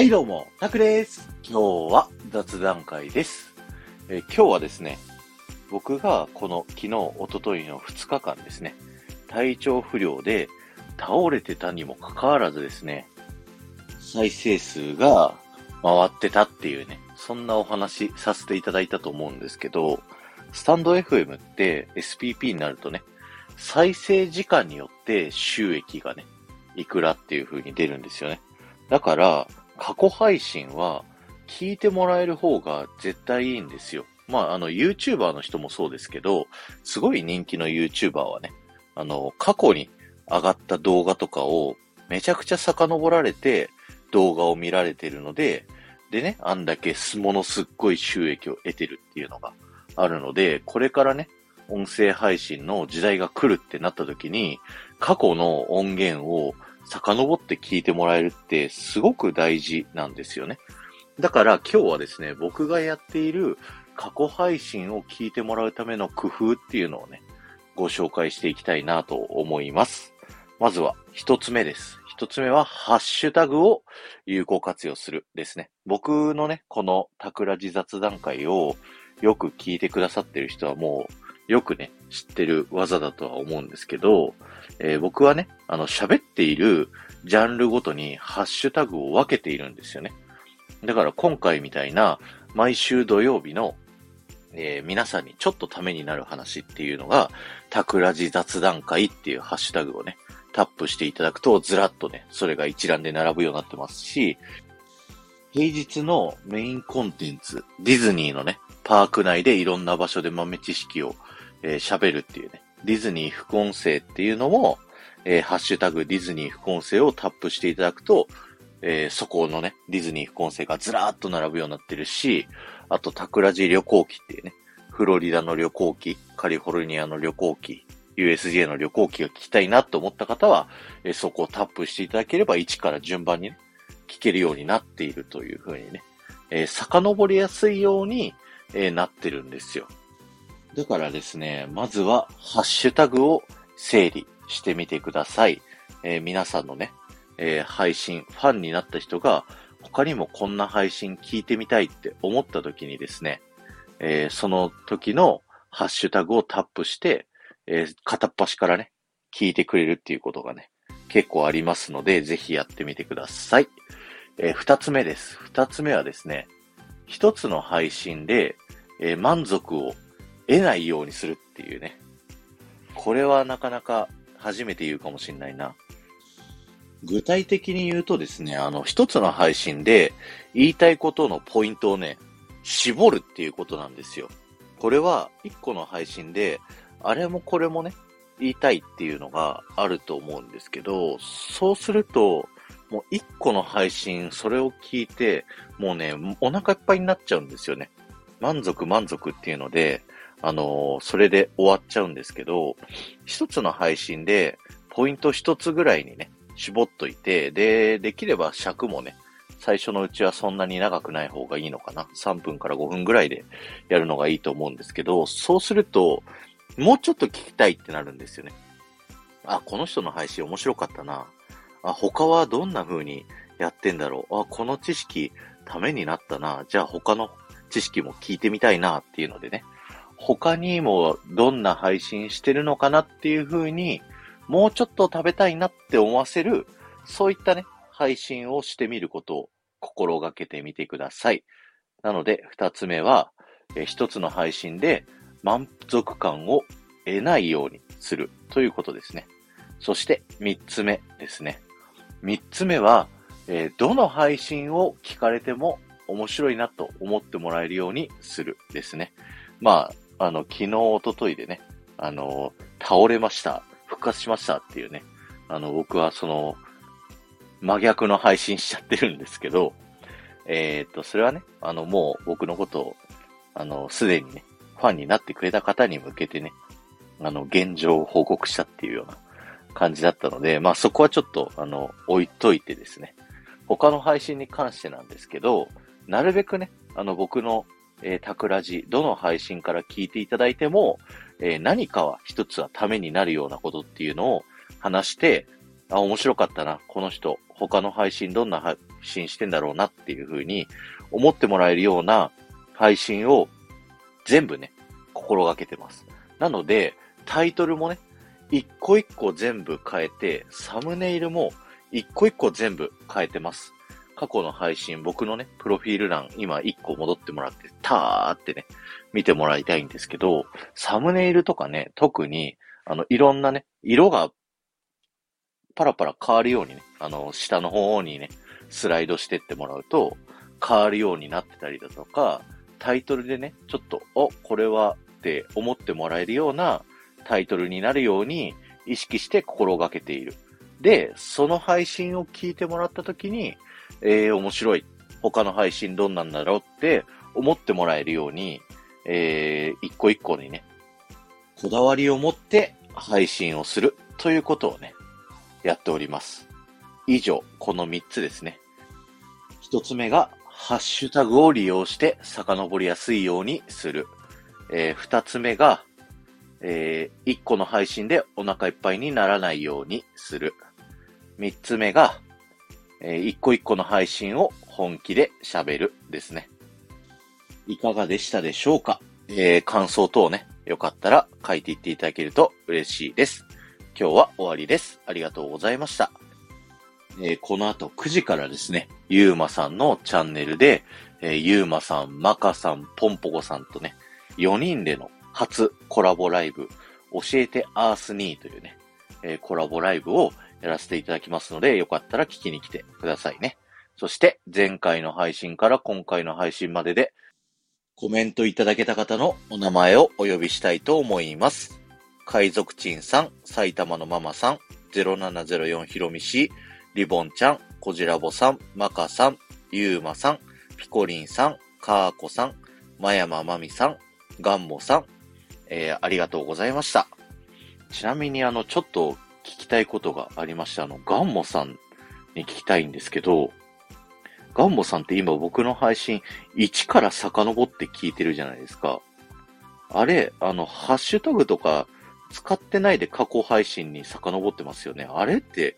はいどうも、タクです。今日は雑談会です。えー、今日はですね、僕がこの昨日、おとといの2日間ですね、体調不良で倒れてたにもかかわらずですね、再生数が回ってたっていうね、そんなお話させていただいたと思うんですけど、スタンド FM って SPP になるとね、再生時間によって収益がね、いくらっていう風に出るんですよね。だから、過去配信は聞いてもらえる方が絶対いいんですよ。まあ、あの、YouTuber の人もそうですけど、すごい人気の YouTuber はね、あの、過去に上がった動画とかをめちゃくちゃ遡られて動画を見られてるので、でね、あんだけものすっごい収益を得てるっていうのがあるので、これからね、音声配信の時代が来るってなった時に、過去の音源を遡って聞いてもらえるってすごく大事なんですよね。だから今日はですね、僕がやっている過去配信を聞いてもらうための工夫っていうのをね、ご紹介していきたいなと思います。まずは一つ目です。一つ目はハッシュタグを有効活用するですね。僕のね、この桜地雑談会をよく聞いてくださってる人はもうよくね、知ってる技だとは思うんですけど、えー、僕はね、あの、喋っているジャンルごとにハッシュタグを分けているんですよね。だから今回みたいな毎週土曜日の、えー、皆さんにちょっとためになる話っていうのが、タクラジ雑談会っていうハッシュタグをね、タップしていただくとずらっとね、それが一覧で並ぶようになってますし、平日のメインコンテンツ、ディズニーのね、パーク内でいろんな場所で豆知識をえー、喋るっていうね、ディズニー副音声っていうのも、えー、ハッシュタグディズニー副音声をタップしていただくと、えー、そこのね、ディズニー副音声がずらーっと並ぶようになってるし、あと、タクラジ旅行記っていうね、フロリダの旅行記、カリフォルニアの旅行記、USJ の旅行記が聞きたいなと思った方は、えー、そこをタップしていただければ1から順番にね、聞けるようになっているというふうにね、えー、遡りやすいように、えー、なってるんですよ。だからですね、まずはハッシュタグを整理してみてください。えー、皆さんのね、えー、配信、ファンになった人が他にもこんな配信聞いてみたいって思った時にですね、えー、その時のハッシュタグをタップして、え片っ端からね、聞いてくれるっていうことがね、結構ありますので、ぜひやってみてください。え二つ目です。二つ目はですね、一つの配信で、え満足を得ないようにするっていうね。これはなかなか初めて言うかもしんないな。具体的に言うとですね、あの、一つの配信で言いたいことのポイントをね、絞るっていうことなんですよ。これは一個の配信で、あれもこれもね、言いたいっていうのがあると思うんですけど、そうすると、もう一個の配信、それを聞いて、もうね、お腹いっぱいになっちゃうんですよね。満足満足っていうので、あのー、それで終わっちゃうんですけど、一つの配信で、ポイント一つぐらいにね、絞っといて、で、できれば尺もね、最初のうちはそんなに長くない方がいいのかな。3分から5分ぐらいでやるのがいいと思うんですけど、そうすると、もうちょっと聞きたいってなるんですよね。あ、この人の配信面白かったな。あ、他はどんな風にやってんだろう。あ、この知識ためになったな。じゃあ他の知識も聞いてみたいなっていうのでね。他にもどんな配信してるのかなっていう風に、もうちょっと食べたいなって思わせる、そういったね、配信をしてみることを心がけてみてください。なので、二つ目は、一つの配信で満足感を得ないようにするということですね。そして三つ目ですね。三つ目は、え、どの配信を聞かれても面白いなと思ってもらえるようにするですね。まあ、あの、昨日、おとといでね、あの、倒れました。復活しましたっていうね。あの、僕はその、真逆の配信しちゃってるんですけど、えっ、と、それはね、あの、もう僕のことを、あの、すでにね、ファンになってくれた方に向けてね、あの、現状を報告したっていうような感じだったので、まあそこはちょっと、あの、置いといてですね、他の配信に関してなんですけど、なるべくね、あの、僕のえー、タクラジ、どの配信から聞いていただいても、えー、何かは一つはためになるようなことっていうのを話して、あ、面白かったな。この人、他の配信どんな配信してんだろうなっていう風に思ってもらえるような配信を全部ね、心がけてます。なので、タイトルもね、一個一個全部変えて、サムネイルも一個一個全部変えてます。過去の配信、僕のね、プロフィール欄、今一個戻ってもらって、たーってね、見てもらいたいんですけど、サムネイルとかね、特に、あの、いろんなね、色がパラパラ変わるようにね、あの、下の方にね、スライドしてってもらうと、変わるようになってたりだとか、タイトルでね、ちょっと、お、これはって思ってもらえるようなタイトルになるように意識して心がけている。で、その配信を聞いてもらった時に、えー、面白い。他の配信どんなんだろうって思ってもらえるように、えー、一個一個にね、こだわりを持って配信をするということをね、やっております。以上、この3つですね。1つ目が、ハッシュタグを利用して遡りやすいようにする。えー、2つ目が、えー、1個の配信でお腹いっぱいにならないようにする。3つ目が、えー、一個一個の配信を本気で喋るですね。いかがでしたでしょうか？えー、感想等ね、よかったら書いていっていただけると嬉しいです。今日は終わりです。ありがとうございました。えー、この後9時からですね、ゆうまさんのチャンネルで、えー、ゆうまさん、まかさん、ぽんぽこさんとね、4人での初コラボライブ、教えてアースニーというね、えー、コラボライブをやらせていただきますので、よかったら聞きに来てくださいね。そして、前回の配信から今回の配信までで、コメントいただけた方のお名前をお呼びしたいと思います。海賊鎮さん、埼玉のママさん、0704ひろみし、リボンちゃん、こじらぼさん、マカさん、ゆうまさん、ピコリンさん、カーコさん、まやままみさん、ガンモさん、えー、ありがとうございました。ちなみにあの、ちょっと聞きたいことがありまして、あの、ガンモさんに聞きたいんですけど、ガンモさんって今僕の配信1から遡って聞いてるじゃないですか。あれ、あの、ハッシュタグとか使ってないで過去配信に遡ってますよね。あれって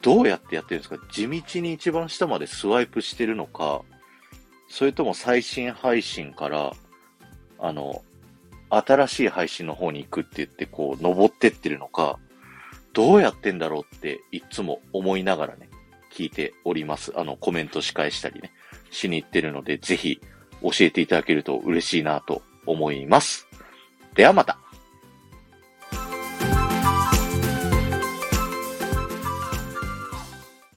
どうやってやってるんですか？地道に一番下までスワイプしてるのか、それとも最新配信から、あの、新しい配信の方に行くって言って、こう、登ってってるのか、どうやってんだろうっていつも思いながらね、聞いております。あの、コメント仕返したりね、しに行ってるので、ぜひ教えていただけると嬉しいなと思います。ではまた。